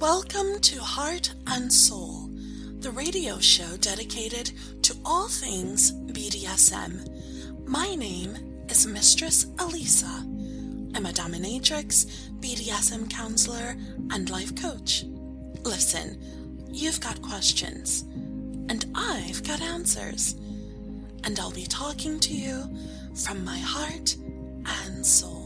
Welcome to Heart and Soul, the radio show dedicated to all things BDSM. My name is Mistress Alisa. I'm a dominatrix, BDSM counselor, and life coach. Listen, you've got questions, and I've got answers and I'll be talking to you from my heart and soul.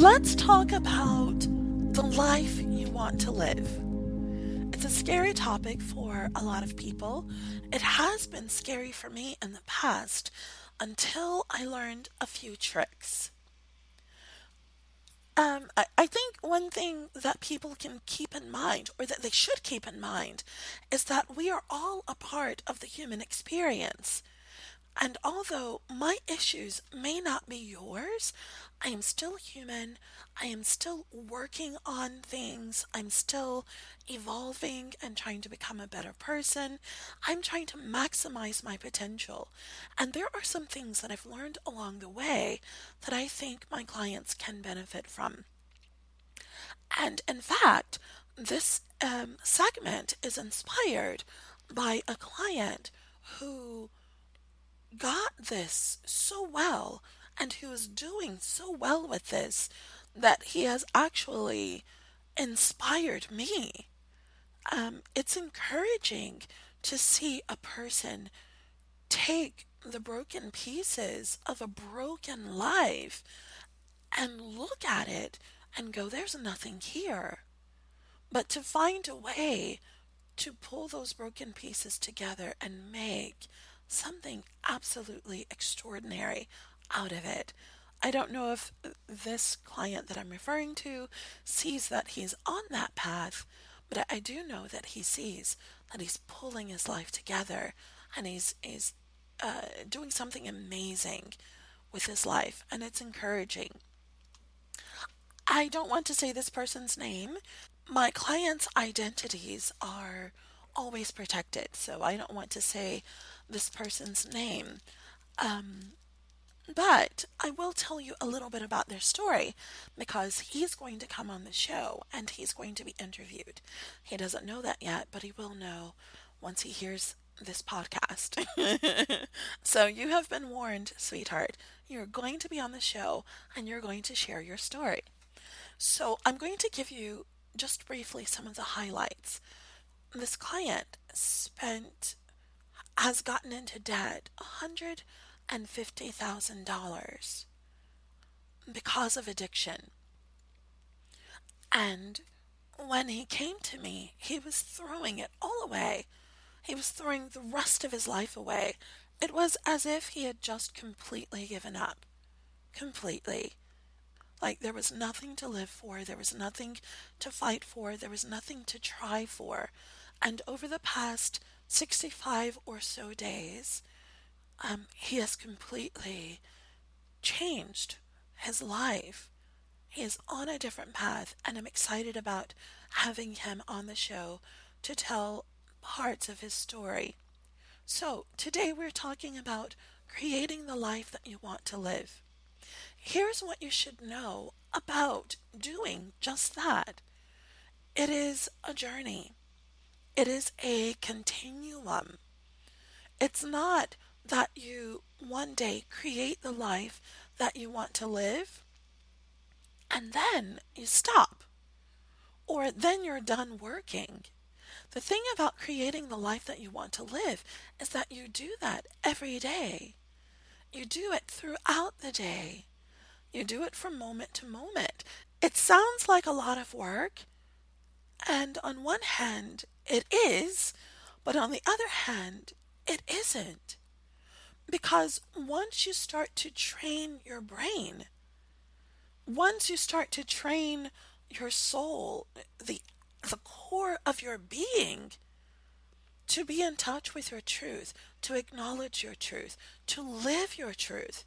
Let's talk about the life you want to live. It's a scary topic for a lot of people. It has been scary for me in the past until I learned a few tricks. Um, I, I think one thing that people can keep in mind, or that they should keep in mind, is that we are all a part of the human experience. And although my issues may not be yours, I am still human. I am still working on things. I'm still evolving and trying to become a better person. I'm trying to maximize my potential. And there are some things that I've learned along the way that I think my clients can benefit from. And in fact, this um, segment is inspired by a client who got this so well and who is doing so well with this that he has actually inspired me. Um, it's encouraging to see a person take the broken pieces of a broken life and look at it and go, there's nothing here. But to find a way to pull those broken pieces together and make something absolutely extraordinary out of it. I don't know if this client that I'm referring to sees that he's on that path, but I do know that he sees that he's pulling his life together and he's, he's uh, doing something amazing with his life, and it's encouraging. I don't want to say this person's name. My clients' identities are always protected, so I don't want to say this person's name. Um, but I will tell you a little bit about their story because he's going to come on the show and he's going to be interviewed. He doesn't know that yet, but he will know once he hears this podcast. so you have been warned, sweetheart. You're going to be on the show and you're going to share your story. So I'm going to give you just briefly some of the highlights. This client spent has gotten into debt $150,000 because of addiction. And when he came to me, he was throwing it all away. He was throwing the rest of his life away. It was as if he had just completely given up. Completely. Like there was nothing to live for, there was nothing to fight for, there was nothing to try for. And over the past 65 or so days, um, he has completely changed his life. He is on a different path, and I'm excited about having him on the show to tell parts of his story. So, today we're talking about creating the life that you want to live. Here's what you should know about doing just that it is a journey. It is a continuum. It's not that you one day create the life that you want to live and then you stop or then you're done working. The thing about creating the life that you want to live is that you do that every day. You do it throughout the day. You do it from moment to moment. It sounds like a lot of work, and on one hand, it is, but on the other hand, it isn't. Because once you start to train your brain, once you start to train your soul, the the core of your being, to be in touch with your truth, to acknowledge your truth, to live your truth,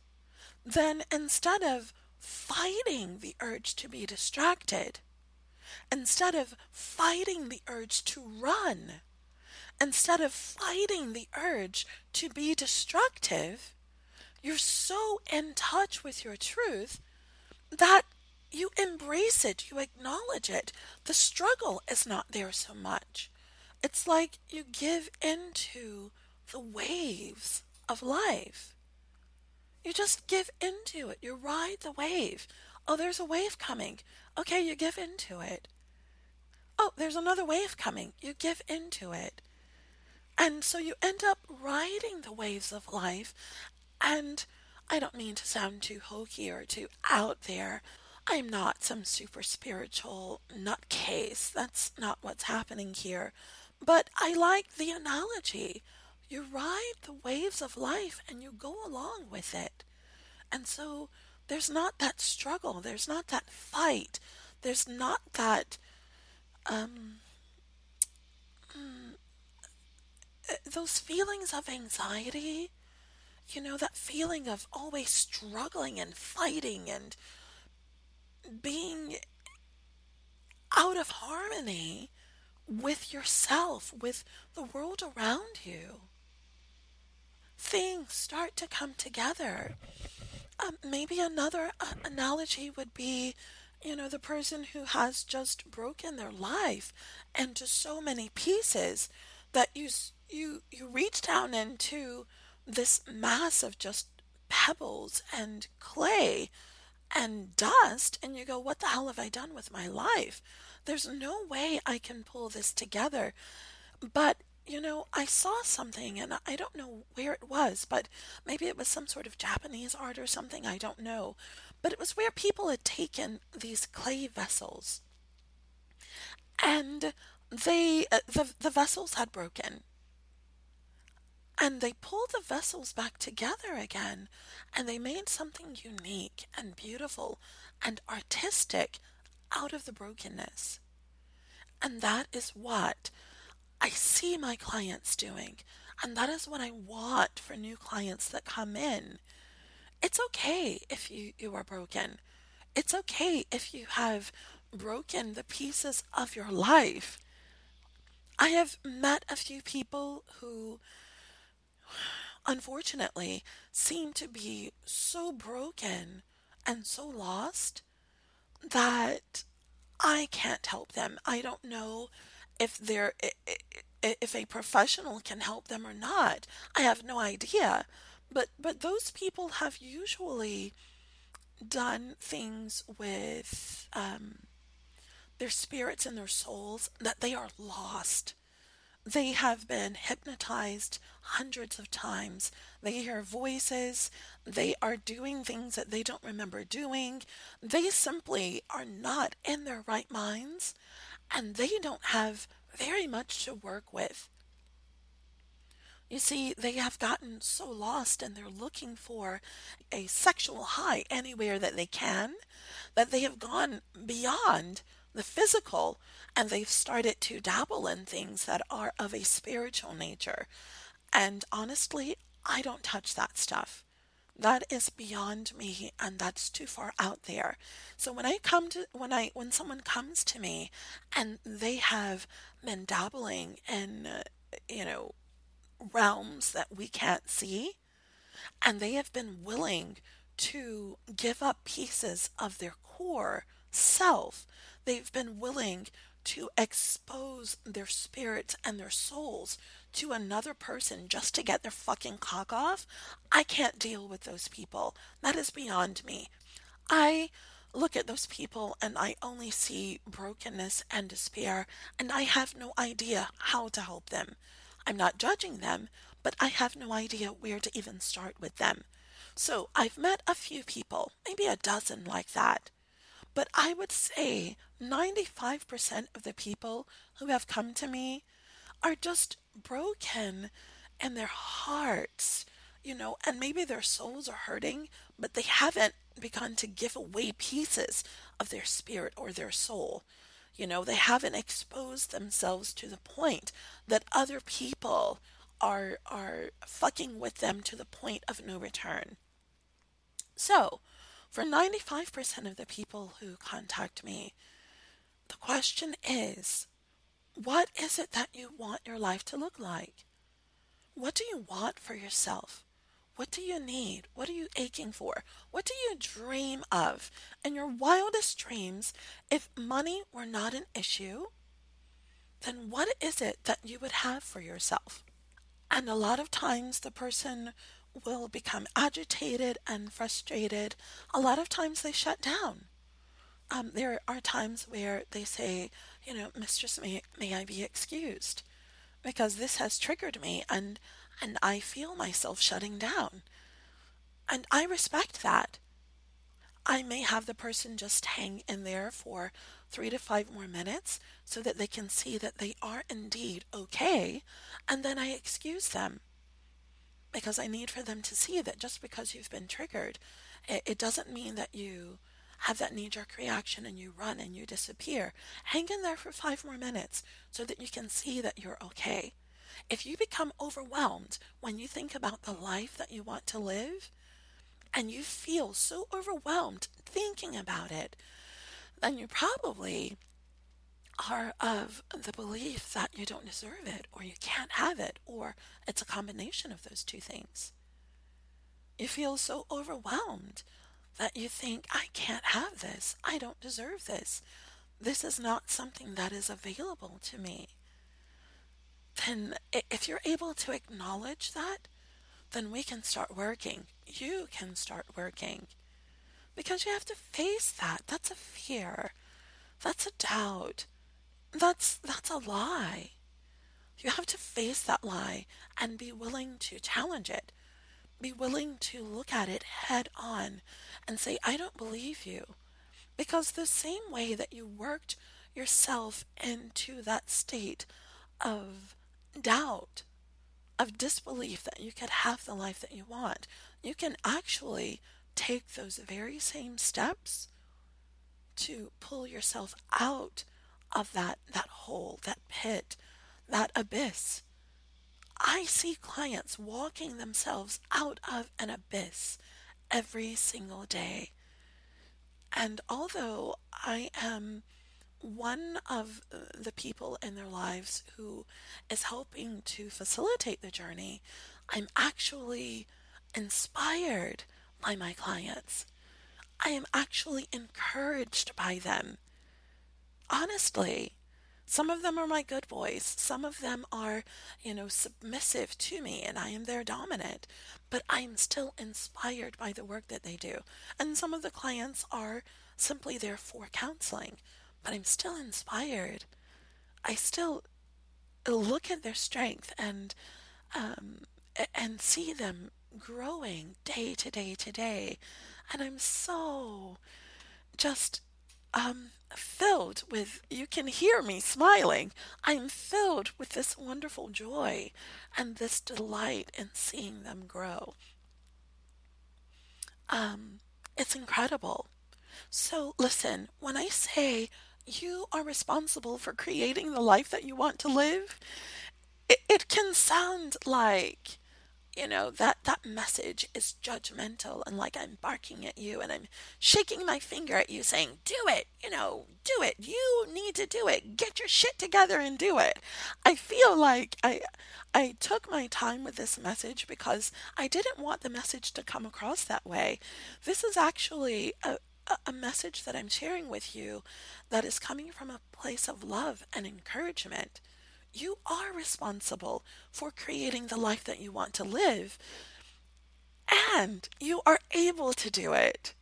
then instead of fighting the urge to be distracted, instead of fighting the urge to run, instead of fighting the urge to be destructive, you're so in touch with your truth that you embrace it, you acknowledge it. The struggle is not there so much. It's like you give into the waves of life. You just give into it. You ride the wave. Oh, there's a wave coming. Okay, you give in to it. Oh, there's another wave coming. You give in to it. And so you end up riding the waves of life. And I don't mean to sound too hokey or too out there. I'm not some super spiritual nutcase. That's not what's happening here. But I like the analogy. You ride the waves of life and you go along with it. And so there's not that struggle, there's not that fight, there's not that um, mm, those feelings of anxiety, you know, that feeling of always struggling and fighting and being out of harmony with yourself, with the world around you. Things start to come together. Um, maybe another uh, analogy would be you know, the person who has just broken their life into so many pieces that you you you reach down into this mass of just pebbles and clay and dust and you go what the hell have I done with my life? There's no way I can pull this together. But you know, I saw something and I don't know where it was, but maybe it was some sort of Japanese art or something, I don't know. But it was where people had taken these clay vessels. And they uh, the the vessels had broken. And they pulled the vessels back together again and they made something unique and beautiful and artistic out of the brokenness. And that is what I see my clients doing and that is what I want for new clients that come in it's okay if you, you are broken. It's okay if you have broken the pieces of your life. I have met a few people who, unfortunately, seem to be so broken and so lost that I can't help them. I don't know if they're if a professional can help them or not. I have no idea. But but those people have usually done things with um, their spirits and their souls that they are lost. They have been hypnotized hundreds of times. They hear voices. They are doing things that they don't remember doing. They simply are not in their right minds and they don't have very much to work with. You see, they have gotten so lost and they're looking for a sexual high anywhere that they can that they have gone beyond the physical and they've started to dabble in things that are of a spiritual nature. And honestly, I don't touch that stuff. That is beyond me and that's too far out there. So when I come to when I when someone comes to me and they have been dabbling in uh, you know realms that we can't see, and they have been willing to give up pieces of their core self. They've been willing to expose their spirits and their souls to another person just to get their fucking cock off. I can't deal with those people. That is beyond me. I look at those people and I only see brokenness and despair, and I have no idea how to help them. I'm not judging them, but I have no idea where to even start with them. So I've met a few people, maybe a dozen like that. But I would say 95% of the people who have come to me are just broken in their hearts. you know, and maybe their souls are hurting, but they haven't begun to give away pieces of their spirit or their soul. You know, they haven't exposed themselves to the point that other people are are fucking with them to the point of no return. So, for 95% of the people who contact me, the question is, what is it that you want your life to look like? What do you want for yourself? What do you need? What are you aching for? What do you dream of? In your wildest dreams, if money were not an issue, then what is it that you would have for yourself? And a lot of times the person will become agitated and frustrated. A lot of times they shut down. Um, there are times where they say, you know, Mistress, may, may I be excused? Because this has triggered me and and I feel myself shutting down. And I respect that. I may have the person just hang in there for three to five more minutes so that they can see that they are indeed okay, and then I excuse them. Because I need for them to see that just because you've been triggered, it, it doesn't mean that you have that knee jerk reaction and you run and you disappear. Hang in there for five more minutes so that you can see that you're okay. If you become overwhelmed when you think about the life that you want to live, and you feel so overwhelmed thinking about it, then you probably are of the belief that you don't deserve it or you can't have it or it's a combination of those two things. You feel so overwhelmed that you think, I can't have this. I don't deserve this. This is not something that is available to me then if you're able to acknowledge that, then we can start working. You can start working. Because you have to face that. That's a fear. That's a doubt. That's that's a lie. You have to face that lie and be willing to challenge it. Be willing to look at it head on and say, I don't believe you. Because the same way that you worked yourself into that state of doubt, of disbelief that you could have the life that you want, you can actually take those very same steps to pull yourself out of that, that hole, that pit, that abyss. I see clients walking themselves out of an abyss every single day. And although I am one of uh, the people in their lives who is helping to facilitate the journey, I'm actually inspired by my clients. I am actually encouraged by them. Honestly, some of them are my good boys. Some of them are, you know, submissive to me and I am their dominant. But I'm still inspired by the work that they do. And some of the clients are simply there for counseling but I'm still inspired. I still look at their strength and um, and see them growing day to day to day, and I'm so just um, filled with. You can hear me smiling. I'm filled with this wonderful joy and this delight in seeing them grow. Um, it's incredible. So listen, when I say you are responsible for creating the life that you want to live, it, it can sound like you know that that message is judgmental and like i'm barking at you and i'm shaking my finger at you saying do it you know do it. You need to do it. Get your shit together and do it. I feel like i i took my time with this message because i didn't want the message to come across that way. This is actually a, a message that I'm sharing with you that is coming from a place of love and encouragement. You are responsible for creating the life that you want to live, and you are able to do it,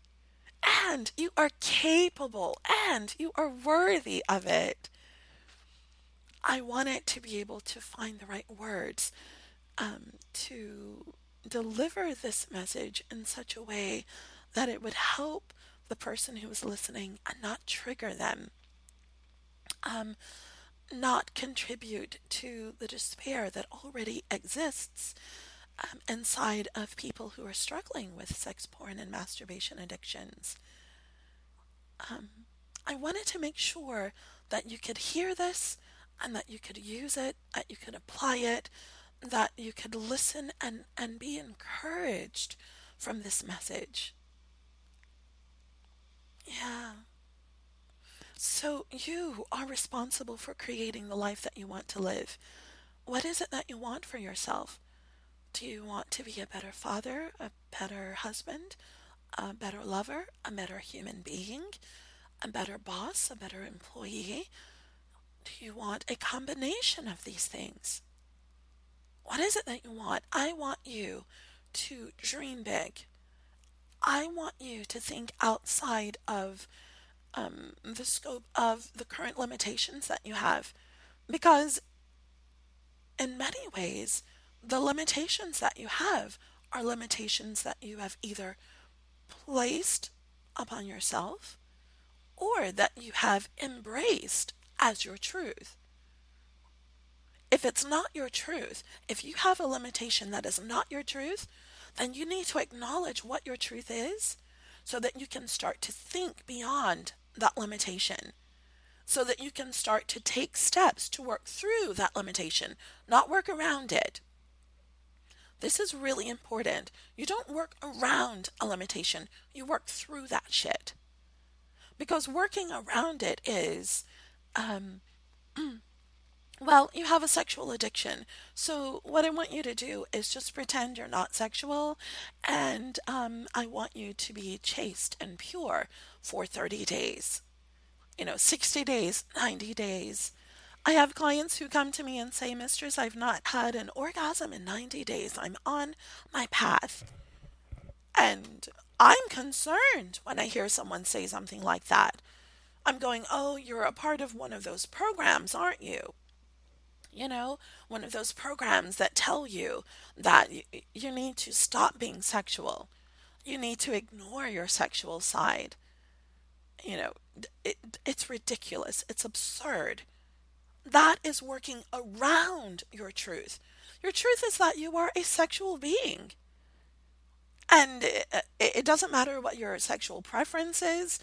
and you are capable, and you are worthy of it. I wanted to be able to find the right words um, to deliver this message in such a way that it would help the person who is listening and not trigger them. Um, not contribute to the despair that already exists um, inside of people who are struggling with sex porn and masturbation addictions. Um, I wanted to make sure that you could hear this and that you could use it, that you could apply it, that you could listen and, and be encouraged from this message. Yeah. So you are responsible for creating the life that you want to live. What is it that you want for yourself? Do you want to be a better father, a better husband, a better lover, a better human being, a better boss, a better employee? Do you want a combination of these things? What is it that you want? I want you to dream big. I want you to think outside of um, the scope of the current limitations that you have. Because in many ways, the limitations that you have are limitations that you have either placed upon yourself or that you have embraced as your truth. If it's not your truth, if you have a limitation that is not your truth, then you need to acknowledge what your truth is so that you can start to think beyond that limitation. So that you can start to take steps to work through that limitation, not work around it. This is really important. You don't work around a limitation, you work through that shit. Because working around it is, um, well, you have a sexual addiction. So, what I want you to do is just pretend you're not sexual, and um, I want you to be chaste and pure for 30 days. You know, 60 days, 90 days. I have clients who come to me and say, Mistress, I've not had an orgasm in 90 days. I'm on my path. And I'm concerned when I hear someone say something like that. I'm going, Oh, you're a part of one of those programs, aren't you? You know, one of those programs that tell you that you need to stop being sexual. You need to ignore your sexual side. You know, it, it's ridiculous. It's absurd. That is working around your truth. Your truth is that you are a sexual being. And uh, it, it, doesn't matter what your sexual preference is,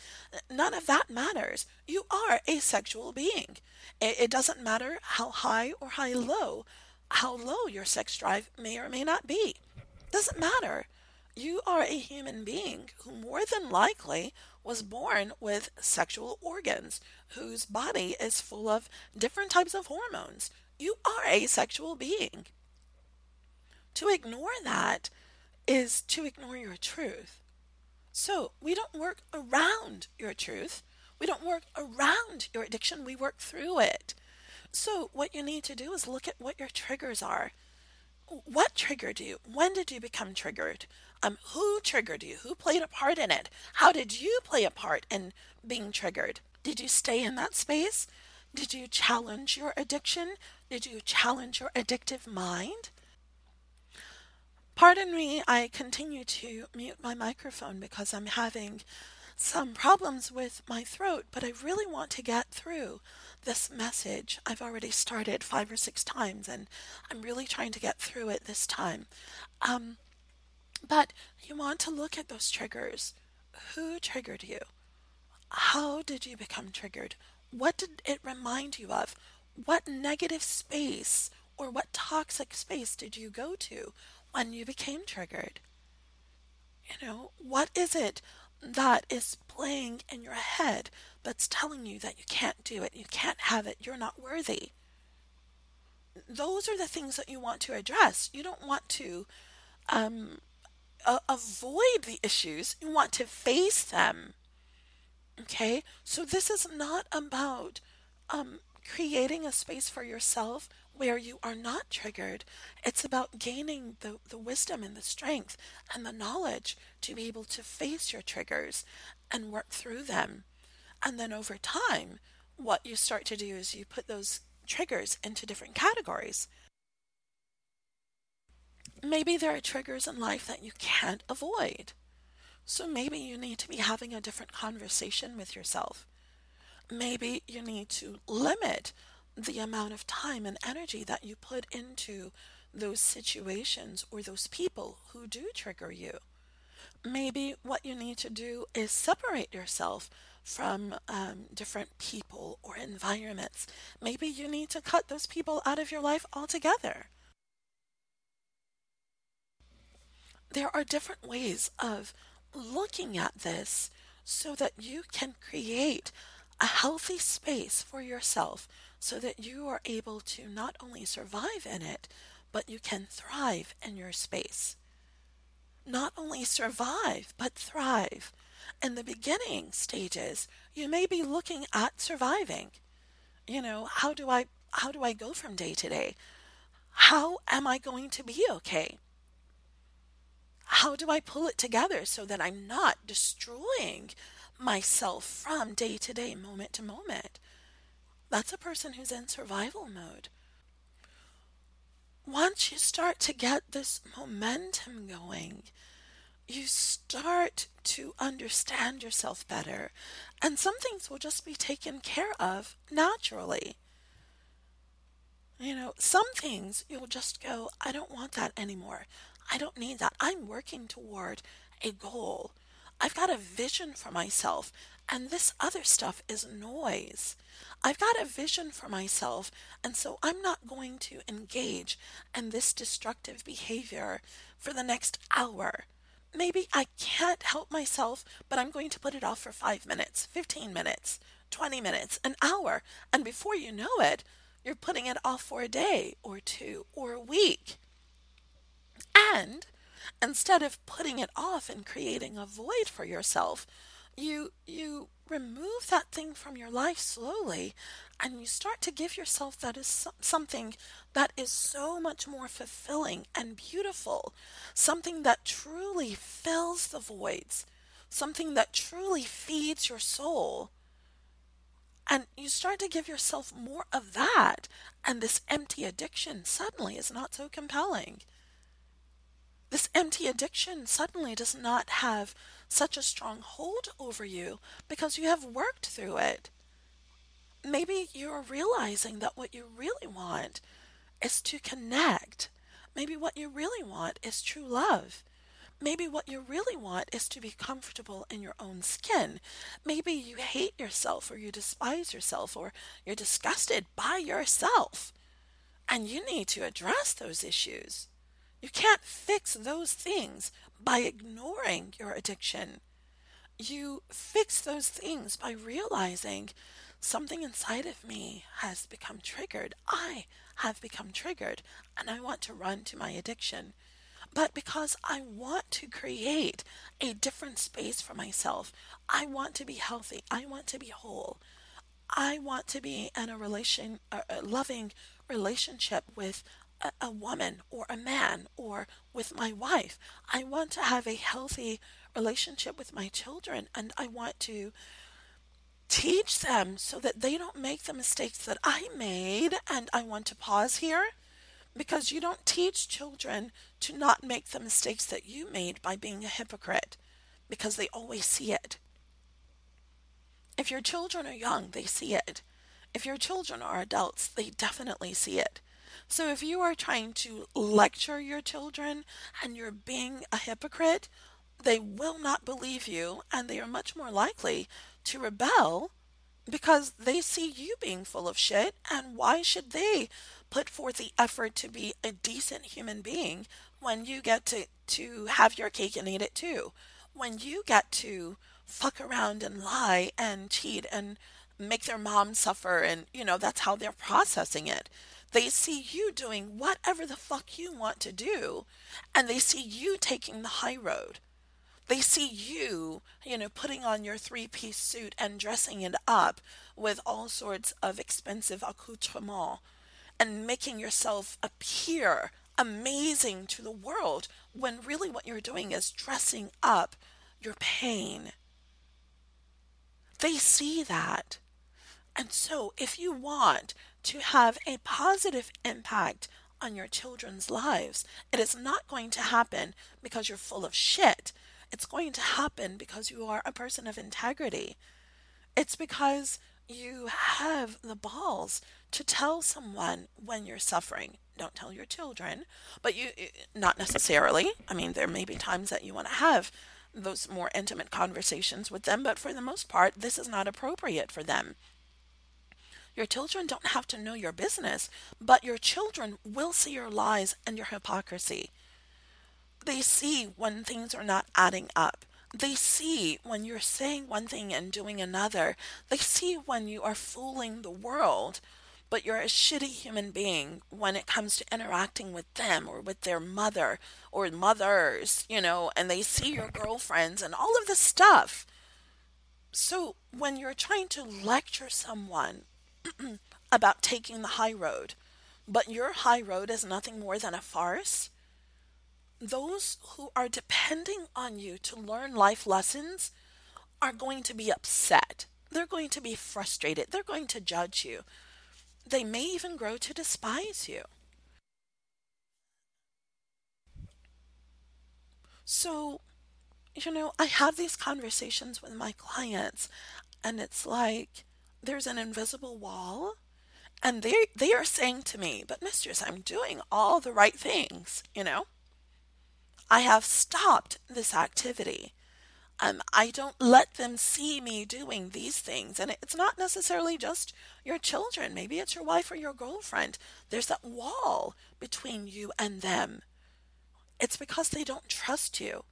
none of that matters. You are a sexual being. It, it doesn't matter how high or how low, how low your sex drive may or may not be. Doesn't matter. You are a human being who more than likely was born with sexual organs, whose body is full of different types of hormones. You are a sexual being. To ignore that is to ignore your truth. So we don't work around your truth. We don't work around your addiction. We work through it. So what you need to do is look at what your triggers are. What triggered you? When did you become triggered? Um, who triggered you? Who played a part in it? How did you play a part in being triggered? Did you stay in that space? Did you challenge your addiction? Did you challenge your addictive mind? Pardon me, I continue to mute my microphone because I'm having some problems with my throat, but I really want to get through this message. I've already started five or six times and I'm really trying to get through it this time. Um, but you want to look at those triggers. Who triggered you? How did you become triggered? What did it remind you of? What negative space or what toxic space did you go to when you became triggered? You know, what is it that is playing in your head that's telling you that you can't do it, you can't have it, you're not worthy? Those are the things that you want to address. You don't want to um, uh, avoid the issues, you want to face them. Okay? So this is not about um, creating a space for yourself where you are not triggered. It's about gaining the, the wisdom and the strength and the knowledge to be able to face your triggers and work through them. And then over time, what you start to do is you put those triggers into different categories. Maybe there are triggers in life that you can't avoid. So maybe you need to be having a different conversation with yourself. Maybe you need to limit the amount of time and energy that you put into those situations or those people who do trigger you. Maybe what you need to do is separate yourself from um, different people or environments. Maybe you need to cut those people out of your life altogether. There are different ways of looking at this so that you can create a healthy space for yourself so that you are able to not only survive in it, but you can thrive in your space. Not only survive, but thrive. In the beginning stages, you may be looking at surviving. You know, how do I how do I go from day to day? How am I going to be okay? How do I pull it together so that I'm not destroying myself from day to day, moment to moment? That's a person who's in survival mode. Once you start to get this momentum going, you start to understand yourself better, and some things will just be taken care of naturally. You know, some things you'll just go, I don't want that anymore. I don't need that. I'm working toward a goal. I've got a vision for myself, and this other stuff is noise. I've got a vision for myself, and so I'm not going to engage in this destructive behavior for the next hour. Maybe I can't help myself, but I'm going to put it off for five minutes, 15 minutes, 20 minutes, an hour, and before you know it, you're putting it off for a day or two or a week. And instead of putting it off and creating a void for yourself, you you remove that thing from your life slowly and you start to give yourself that is something that is so much more fulfilling and beautiful. Something that truly fills the voids. Something that truly feeds your soul. And you start to give yourself more of that. And this empty addiction suddenly is not so compelling this empty addiction suddenly does not have such a strong hold over you because you have worked through it. Maybe you're realizing that what you really want is to connect. Maybe what you really want is true love. Maybe what you really want is to be comfortable in your own skin. Maybe you hate yourself or you despise yourself or you're disgusted by yourself. And you need to address those issues. You can't fix those things by ignoring your addiction. You fix those things by realizing something inside of me has become triggered. I have become triggered and I want to run to my addiction. But because I want to create a different space for myself, I want to be healthy, I want to be whole. I want to be in a relation, a loving relationship with a, a woman or a man or with my wife. I want to have a healthy relationship with my children and I want to teach them so that they don't make the mistakes that I made. And I want to pause here because you don't teach children to not make the mistakes that you made by being a hypocrite because they always see it. If your children are young, they see it. If your children are adults, they definitely see it. So if you are trying to lecture your children and you're being a hypocrite, they will not believe you and they are much more likely to rebel because they see you being full of shit and why should they put forth the effort to be a decent human being when you get to to have your cake and eat it too? When you get to fuck around and lie and cheat and make their mom suffer and you know that's how they're processing it they see you doing whatever the fuck you want to do, and they see you taking the high road. They see you, you know, putting on your three piece suit and dressing it up with all sorts of expensive accoutrements and making yourself appear amazing to the world when really what you're doing is dressing up your pain. They see that. And so, if you want to have a positive impact on your children's lives, it is not going to happen because you're full of shit. It's going to happen because you are a person of integrity. It's because you have the balls to tell someone when you're suffering. don't tell your children, but you eh, not necessarily. I mean, there may be times that you want to have those more intimate conversations with them, but for the most part, this is not appropriate for them. Your children don't have to know your business, but your children will see your lies and your hypocrisy. They see when things are not adding up. They see when you're saying one thing and doing another. They see when you are fooling the world but you're a shitty human being when it comes to interacting with them or with their mother or mothers, you know, and they see your girlfriends and all of this stuff. So when you're trying to lecture someone about taking the high road, but your high road is nothing more than a farce, those who are depending on you to learn life lessons are going to be upset. They're going to be frustrated. They're going to judge you. They may even grow to despise you. So, you know, I have these conversations with my clients, and it's like there's an invisible wall, and they they are saying to me, "But mistress, I'm doing all the right things, you know? I have stopped this activity. Um, I don't let them see me doing these things. And it's not necessarily just your children. Maybe it's your wife or your girlfriend. There's that wall between you and them. It's because they don't trust you.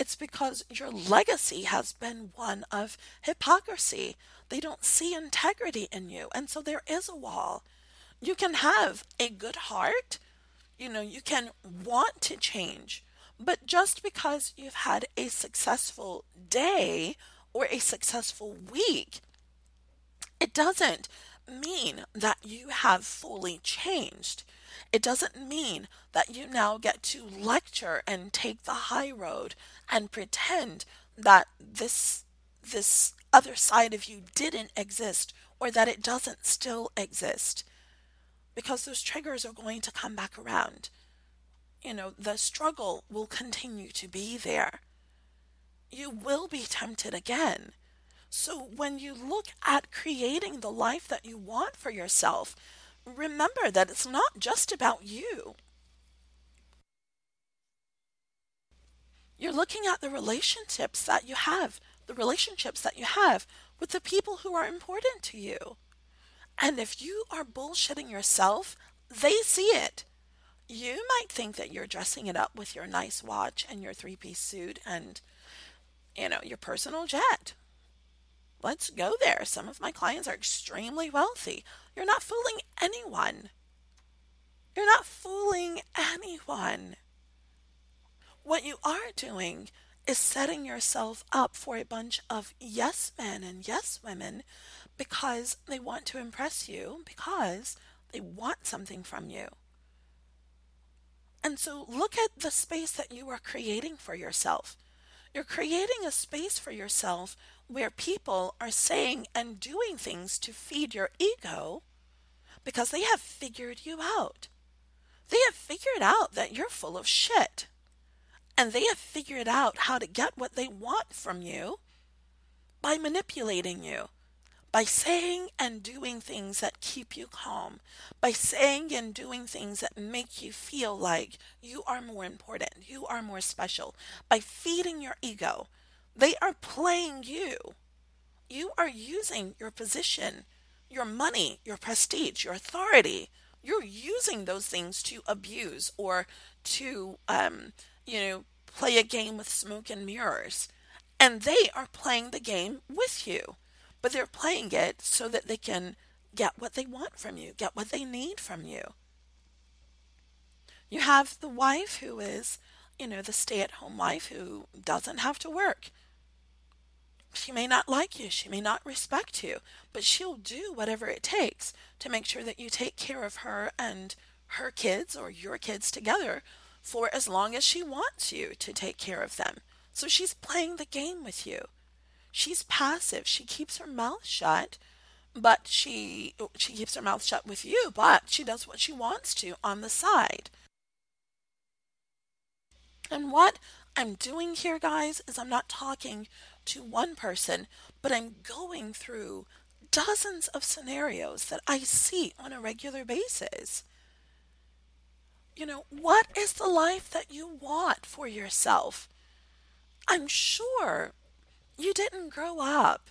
It's because your legacy has been one of hypocrisy. They don't see integrity in you. And so there is a wall. You can have a good heart. You know, you can want to change but just because you've had a successful day or a successful week, it doesn't mean that you have fully changed. It doesn't mean that you now get to lecture and take the high road and pretend that this this other side of you didn't exist or that it doesn't still exist. Because those triggers are going to come back around you know, the struggle will continue to be there. You will be tempted again. So when you look at creating the life that you want for yourself, remember that it's not just about you. You're looking at the relationships that you have, the relationships that you have with the people who are important to you. And if you are bullshitting yourself, they see it you might think that you're dressing it up with your nice watch and your three piece suit and, you know, your personal jet. Let's go there. Some of my clients are extremely wealthy. You're not fooling anyone. You're not fooling anyone. What you are doing is setting yourself up for a bunch of yes men and yes women because they want to impress you, because they want something from you. And so look at the space that you are creating for yourself. You're creating a space for yourself where people are saying and doing things to feed your ego because they have figured you out. They have figured out that you're full of shit. And they have figured out how to get what they want from you by manipulating you by saying and doing things that keep you calm, by saying and doing things that make you feel like you are more important, you are more special, by feeding your ego. They are playing you. You are using your position, your money, your prestige, your authority. You're using those things to abuse or to, um, you know, play a game with smoke and mirrors. And they are playing the game with you but they're playing it so that they can get what they want from you, get what they need from you. You have the wife who is, you know, the stay at home wife who doesn't have to work. She may not like you, she may not respect you, but she'll do whatever it takes to make sure that you take care of her and her kids or your kids together for as long as she wants you to take care of them. So she's playing the game with you. She's passive. She keeps her mouth shut, but she she keeps her mouth shut with you, but she does what she wants to on the side. And what I'm doing here, guys, is I'm not talking to one person, but I'm going through dozens of scenarios that I see on a regular basis. You know, what is the life that you want for yourself? I'm sure you didn't grow up,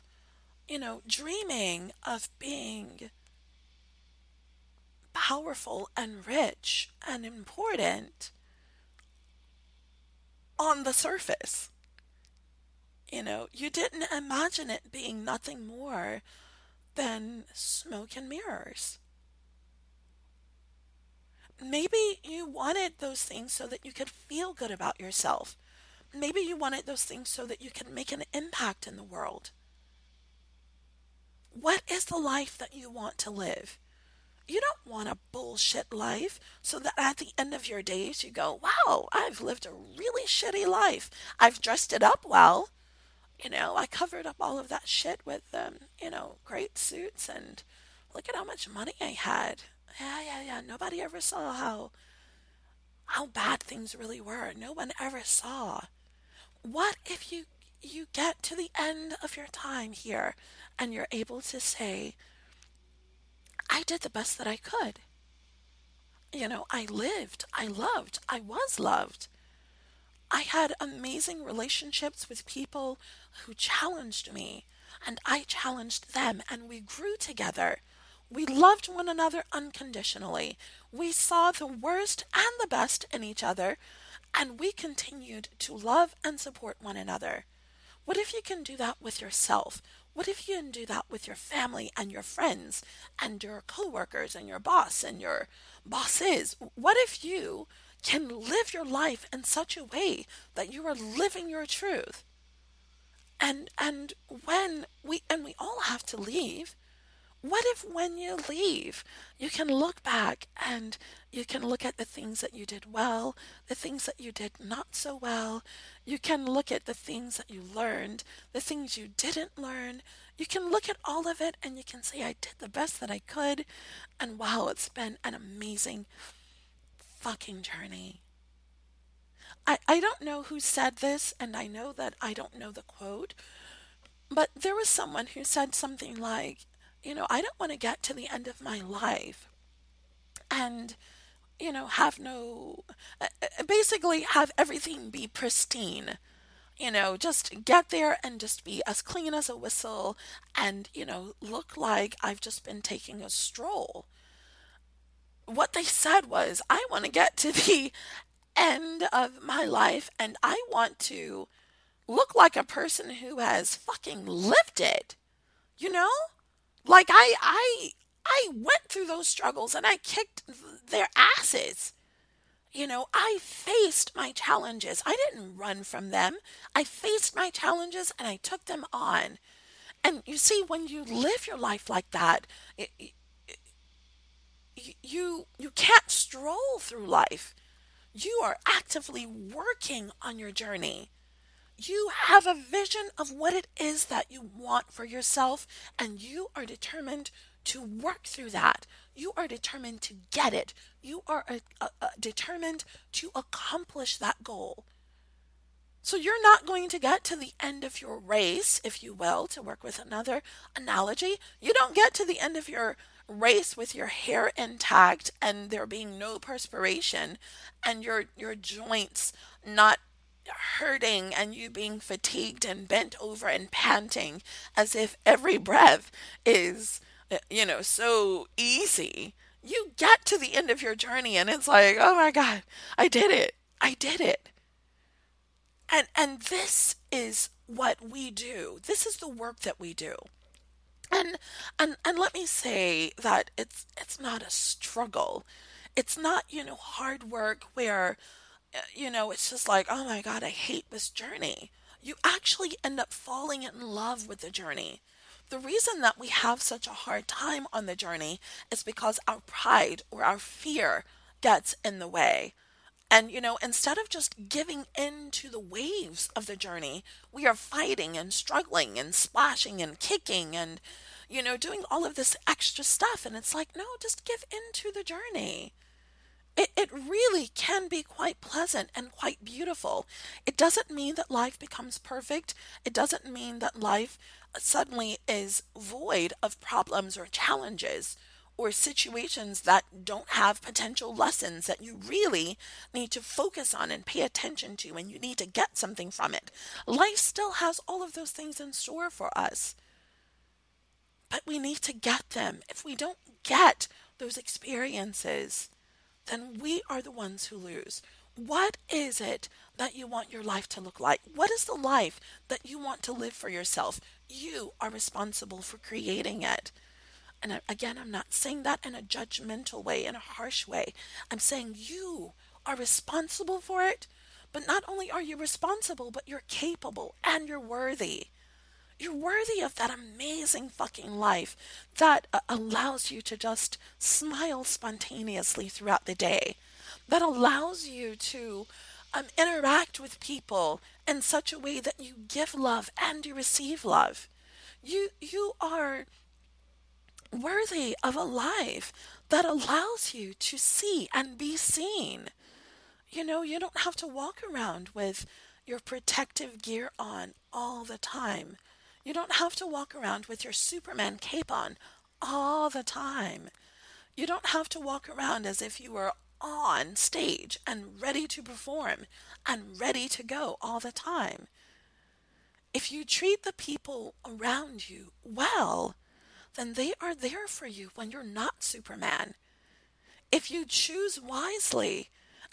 you know, dreaming of being powerful and rich and important on the surface. You know, you didn't imagine it being nothing more than smoke and mirrors. Maybe you wanted those things so that you could feel good about yourself. Maybe you wanted those things so that you could make an impact in the world. What is the life that you want to live? You don't want a bullshit life so that at the end of your days you go, wow, I've lived a really shitty life. I've dressed it up well. You know, I covered up all of that shit with, um, you know, great suits and look at how much money I had. Yeah, yeah, yeah. Nobody ever saw how how bad things really were. No one ever saw. What if you you get to the end of your time here and you're able to say, I did the best that I could. You know, I lived, I loved, I was loved. I had amazing relationships with people who challenged me, and I challenged them, and we grew together. We loved one another unconditionally. We saw the worst and the best in each other, and we continued to love and support one another. What if you can do that with yourself? What if you can do that with your family and your friends and your coworkers and your boss and your bosses? What if you can live your life in such a way that you are living your truth? And and when we and we all have to leave, what if when you leave, you can look back and you can look at the things that you did well, the things that you did not so well. You can look at the things that you learned, the things you didn't learn. You can look at all of it and you can say, I did the best that I could. And wow, it's been an amazing fucking journey. I, I don't know who said this, and I know that I don't know the quote, but there was someone who said something like, you know, I don't want to get to the end of my life and, you know, have no, uh, uh, basically have everything be pristine. You know, just get there and just be as clean as a whistle and, you know, look like I've just been taking a stroll. What they said was, I want to get to the end of my life and I want to look like a person who has fucking lived it. You know? Like I I I went through those struggles and I kicked their asses. You know, I faced my challenges. I didn't run from them. I faced my challenges and I took them on. And you see, when you live your life like that, it, you you can't stroll through life. You are actively working on your journey. You have a vision of what it is that you want for yourself, and you are determined to work through that. You are determined to get it. You are a, a, a determined to accomplish that goal. So you're not going to get to the end of your race, if you will, to work with another analogy. You don't get to the end of your race with your hair intact and there being no perspiration and your your joints not hurting and you being fatigued and bent over and panting as if every breath is, you know, so easy. You get to the end of your journey and it's like, oh my God, I did it. I did it. And, and this is what we do. This is the work that we do. And, and, and let me say that it's, it's not a struggle. It's not, you know, hard work where uh, you know, it's just like, oh my God, I hate this journey. You actually end up falling in love with the journey. The reason that we have such a hard time on the journey is because our pride or our fear gets in the way. And, you know, instead of just giving in to the waves of the journey, we are fighting and struggling and splashing and kicking and, you know, doing all of this extra stuff. And it's like, no, just give in to the journey it, it really can be quite pleasant and quite beautiful. It doesn't mean that life becomes perfect. It doesn't mean that life suddenly is void of problems or challenges. Or situations that don't have potential lessons that you really need to focus on and pay attention to and you need to get something from it. Life still has all of those things in store for us. But we need to get them. If we don't get those experiences, then we are the ones who lose. What is it that you want your life to look like? What is the life that you want to live for yourself? You are responsible for creating it. And again, I'm not saying that in a judgmental way, in a harsh way. I'm saying you are responsible for it. But not only are you responsible, but you're capable and you're worthy. You're worthy of that amazing fucking life that uh, allows you to just smile spontaneously throughout the day, that allows you to um, interact with people in such a way that you give love and you receive love. You you are worthy of a life that allows you to see and be seen. You know, you don't have to walk around with your protective gear on all the time. You don't have to walk around with your Superman cape on all the time. You don't have to walk around as if you were on stage and ready to perform and ready to go all the time. If you treat the people around you well, then they are there for you when you're not Superman. If you choose wisely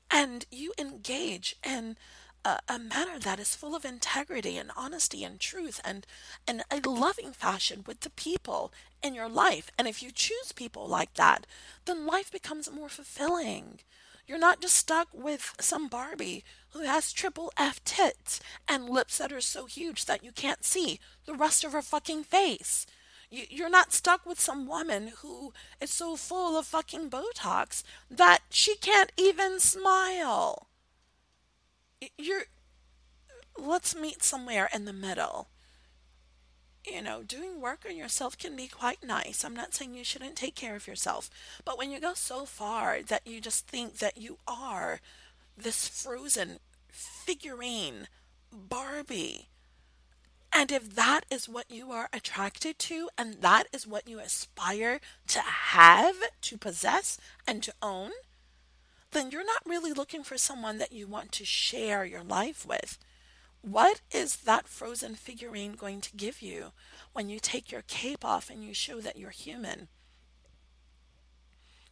and you engage in a, a, manner that is full of integrity and honesty and truth and, and a loving fashion with the people in your life, and if you choose people like that, then life becomes more fulfilling. You're not just stuck with some Barbie who has triple F tits and lips that are so huge that you can't see the rest of her fucking face. You're not stuck with some woman who is so full of fucking Botox that she can't even smile. You're. Let's meet somewhere in the middle. You know, doing work on yourself can be quite nice. I'm not saying you shouldn't take care of yourself. But when you go so far that you just think that you are this frozen figurine Barbie and if that is what you are attracted to, and that is what you aspire to have, to possess, and to own, then you're not really looking for someone that you want to share your life with. What is that frozen figurine going to give you when you take your cape off and you show that you're human?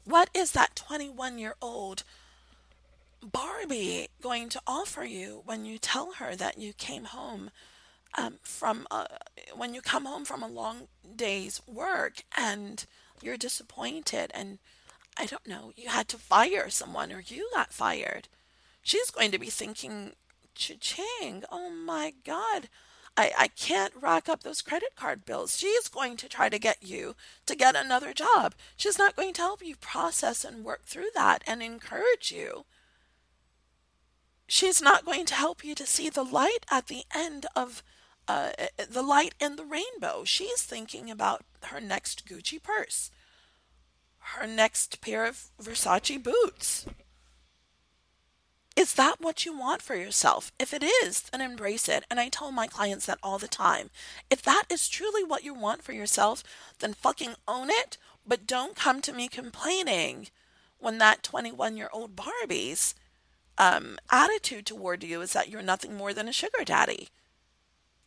What is that 21 year old Barbie going to offer you when you tell her that you came home um, from uh, when you come home from a long day's work and you're disappointed and I don't know, you had to fire someone or you got fired. She's going to be thinking, cha-ching, oh my God, I, I can't rack up those credit card bills. She's going to try to get you to get another job. She's not going to help you process and work through that and encourage you. She's not going to help you to see the light at the end of uh, the light and the rainbow. She's thinking about her next Gucci purse, her next pair of Versace boots. Is that what you want for yourself? If it is, then embrace it. And I tell my clients that all the time. If that is truly what you want for yourself, then fucking own it, but don't come to me complaining when that 21 year old Barbie's um, attitude toward you is that you're nothing more than a sugar daddy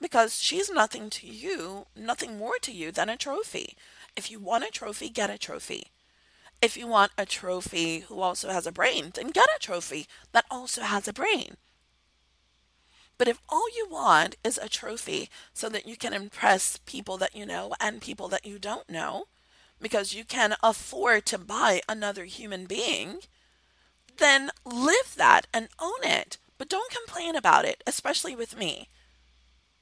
because she's nothing to you, nothing more to you than a trophy. If you want a trophy, get a trophy. If you want a trophy who also has a brain, then get a trophy that also has a brain. But if all you want is a trophy so that you can impress people that you know and people that you don't know, because you can afford to buy another human being, then live that and own it. But don't complain about it, especially with me.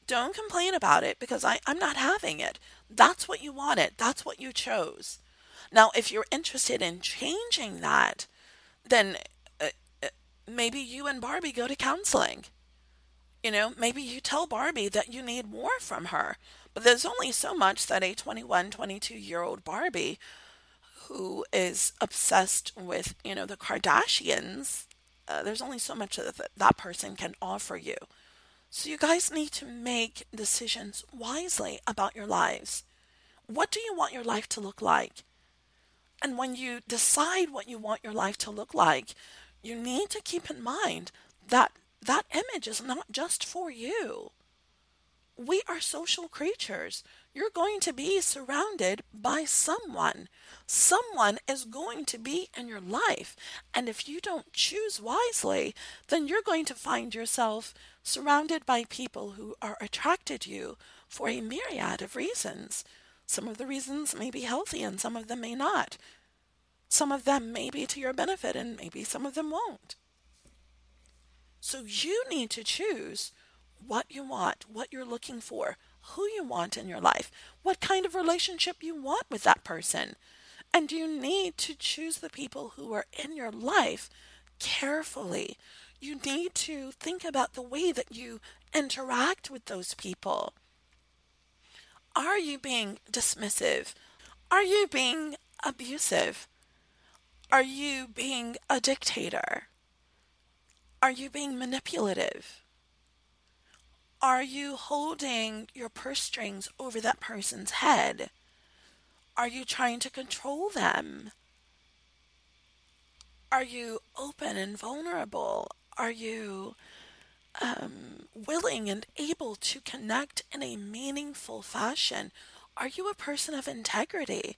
Don't complain about it because I, I'm not having it. That's what you wanted. That's what you chose. Now, if you're interested in changing that, then uh, uh, maybe you and Barbie go to counseling. You know, maybe you tell Barbie that you need more from her. But there's only so much that a 21, 22 year old Barbie who is obsessed with, you know, the Kardashians, uh, there's only so much that that person can offer you. So you guys need to make decisions wisely about your lives. What do you want your life to look like? And when you decide what you want your life to look like, you need to keep in mind that that image is not just for you. We are social creatures. You're going to be surrounded by someone. Someone is going to be in your life. And if you don't choose wisely, then you're going to find yourself surrounded by people who are attracted to you for a myriad of reasons. Some of the reasons may be healthy and some of them may not. Some of them may be to your benefit and maybe some of them won't. So you need to choose what you want, what you're looking for, who you want in your life, what kind of relationship you want with that person. And you need to choose the people who are in your life carefully. You need to think about the way that you interact with those people. Are you being dismissive? Are you being abusive? Are you being a dictator? Are you being manipulative? Are you holding your purse strings over that person's head? Are you trying to control them? Are you open and vulnerable? Are you um, willing and able to connect in a meaningful fashion? Are you a person of integrity?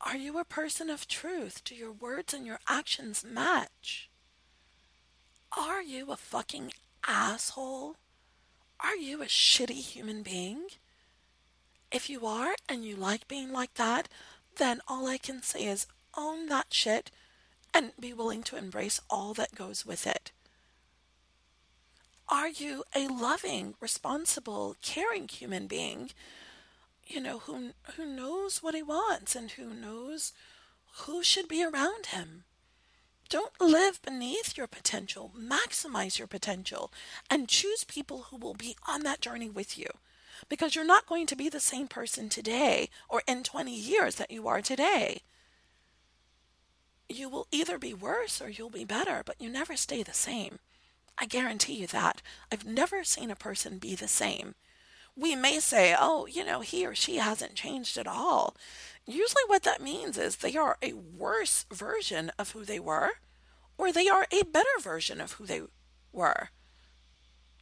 Are you a person of truth? Do your words and your actions match? Are you a fucking asshole? Are you a shitty human being? If you are and you like being like that, then all I can say is own that shit and be willing to embrace all that goes with it. Are you a loving, responsible, caring human being you know, who who knows what he wants and who knows who should be around him. Don't live beneath your potential. Maximize your potential and choose people who will be on that journey with you. Because you're not going to be the same person today or in 20 years that you are today. You will either be worse or you'll be better, but you never stay the same. I guarantee you that. I've never seen a person be the same we may say, oh, you know, he or she hasn't changed at all. Usually, what that means is they are a worse version of who they were, or they are a better version of who they were.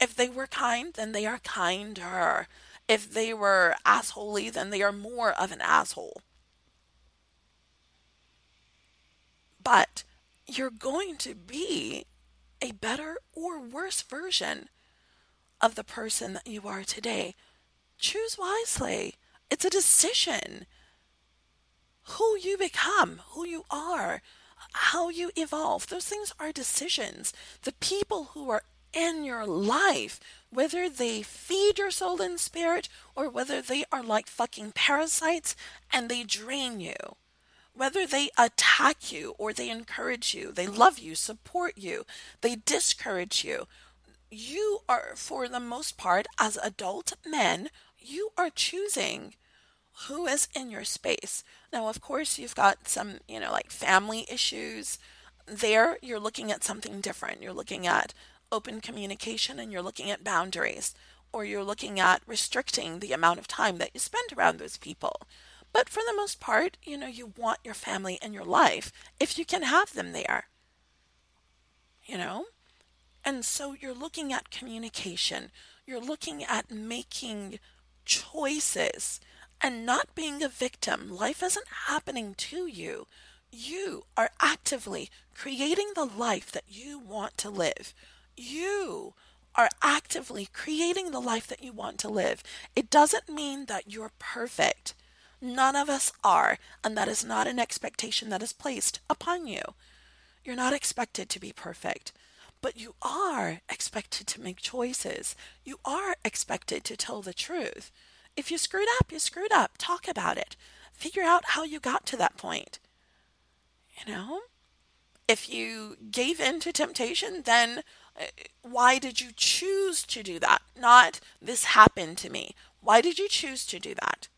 If they were kind, then they are kinder. If they were assholey, then they are more of an asshole. But you're going to be a better or worse version of the person that you are today. Choose wisely. It's a decision. Who you become, who you are, how you evolve, those things are decisions. The people who are in your life, whether they feed your soul and spirit or whether they are like fucking parasites and they drain you, whether they attack you or they encourage you, they love you, support you, they discourage you, you are, for the most part, as adult men, you are choosing who is in your space. Now, of course, you've got some, you know, like family issues. There, you're looking at something different. You're looking at open communication and you're looking at boundaries, or you're looking at restricting the amount of time that you spend around those people. But for the most part, you know, you want your family in your life if you can have them there. You know? And so you're looking at communication, you're looking at making choices and not being a victim. Life isn't happening to you. You are actively creating the life that you want to live. You are actively creating the life that you want to live. It doesn't mean that you're perfect. None of us are, and that is not an expectation that is placed upon you. You're not expected to be perfect. But you are expected to make choices. You are expected to tell the truth. If you screwed up, you screwed up. Talk about it. Figure out how you got to that point. You know? If you gave in to temptation, then uh, why did you choose to do that? Not this happened to me. Why did you choose to do that?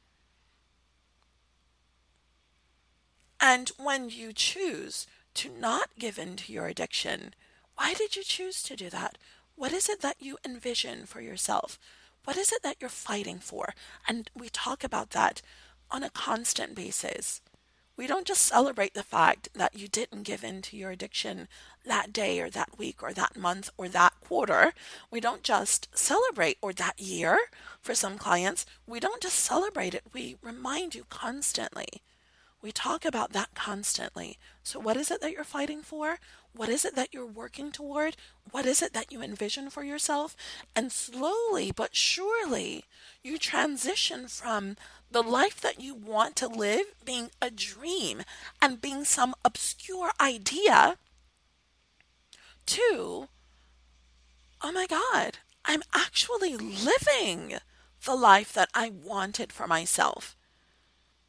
And when you choose to not give in to your addiction, why did you choose to do that? What is it that you envision for yourself? What is it that you're fighting for? And we talk about that on a constant basis. We don't just celebrate the fact that you didn't give in to your addiction that day or that week or that month or that quarter. We don't just celebrate or that year for some clients. We don't just celebrate it. We remind you constantly. We talk about that constantly. So, what is it that you're fighting for? What is it that you're working toward? What is it that you envision for yourself? And slowly but surely, you transition from the life that you want to live being a dream and being some obscure idea to, oh my God, I'm actually living the life that I wanted for myself.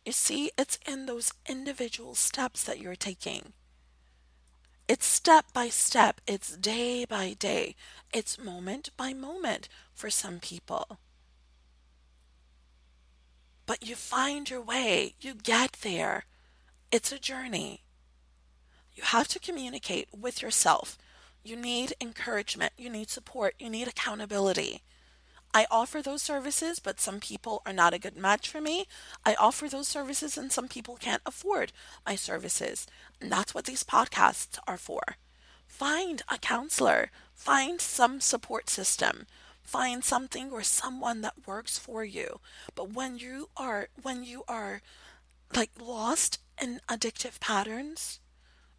You see, it's in those individual steps that you're taking. It's step by step, it's day by day, it's moment by moment for some people. But you find your way, you get there. It's a journey. You have to communicate with yourself. You need encouragement, you need support, you need accountability. I offer those services, but some people are not a good match for me. I offer those services, and some people can't afford my services. And that's what these podcasts are for. Find a counselor, find some support system, find something or someone that works for you. But when you are, when you are like lost in addictive patterns,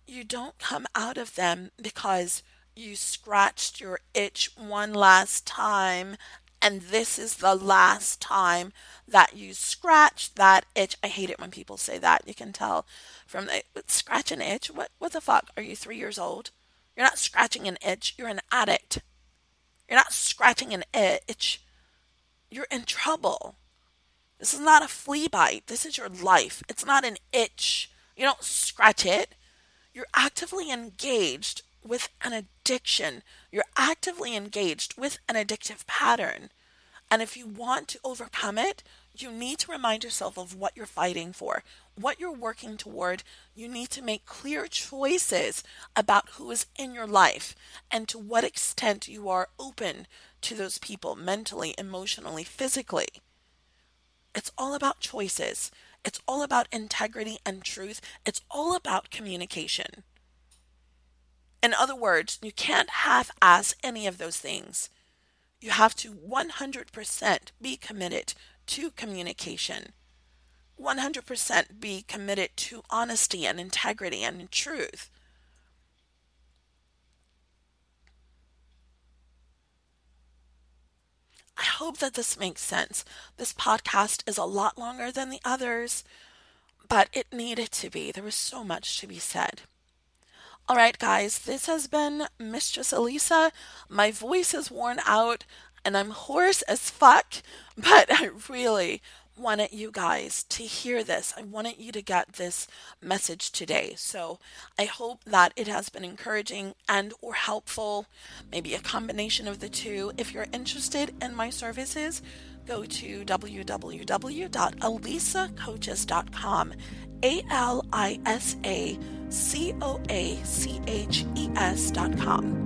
you don't come out of them because you scratched your itch one last time and this is the last time that you scratch that itch. I hate it when people say that. You can tell from the scratch an itch. What what the fuck? Are you three years old? You're not scratching an itch. You're an addict. You're not scratching an itch. You're in trouble. This is not a flea bite. This is your life. It's not an itch. You don't scratch it. You're actively engaged with an addiction. You're actively engaged with an addictive pattern. And if you want to overcome it, you need to remind yourself of what you're fighting for, what you're working toward. You need to make clear choices about who is in your life and to what extent you are open to those people mentally, emotionally, physically. It's all about choices. It's all about integrity and truth. It's all about communication. In other words, you can't half ass any of those things. You have to 100% be committed to communication. 100% be committed to honesty and integrity and truth. I hope that this makes sense. This podcast is a lot longer than the others, but it needed to be. There was so much to be said. All right, guys, this has been Mistress Alisa. My voice is worn out and I'm hoarse as fuck, but I really wanted you guys to hear this. I wanted you to get this message today. So I hope that it has been encouraging and or helpful, maybe a combination of the two. If you're interested in my services, go to www.alisacoaches.com. A L I S A C O A C H E S dot com.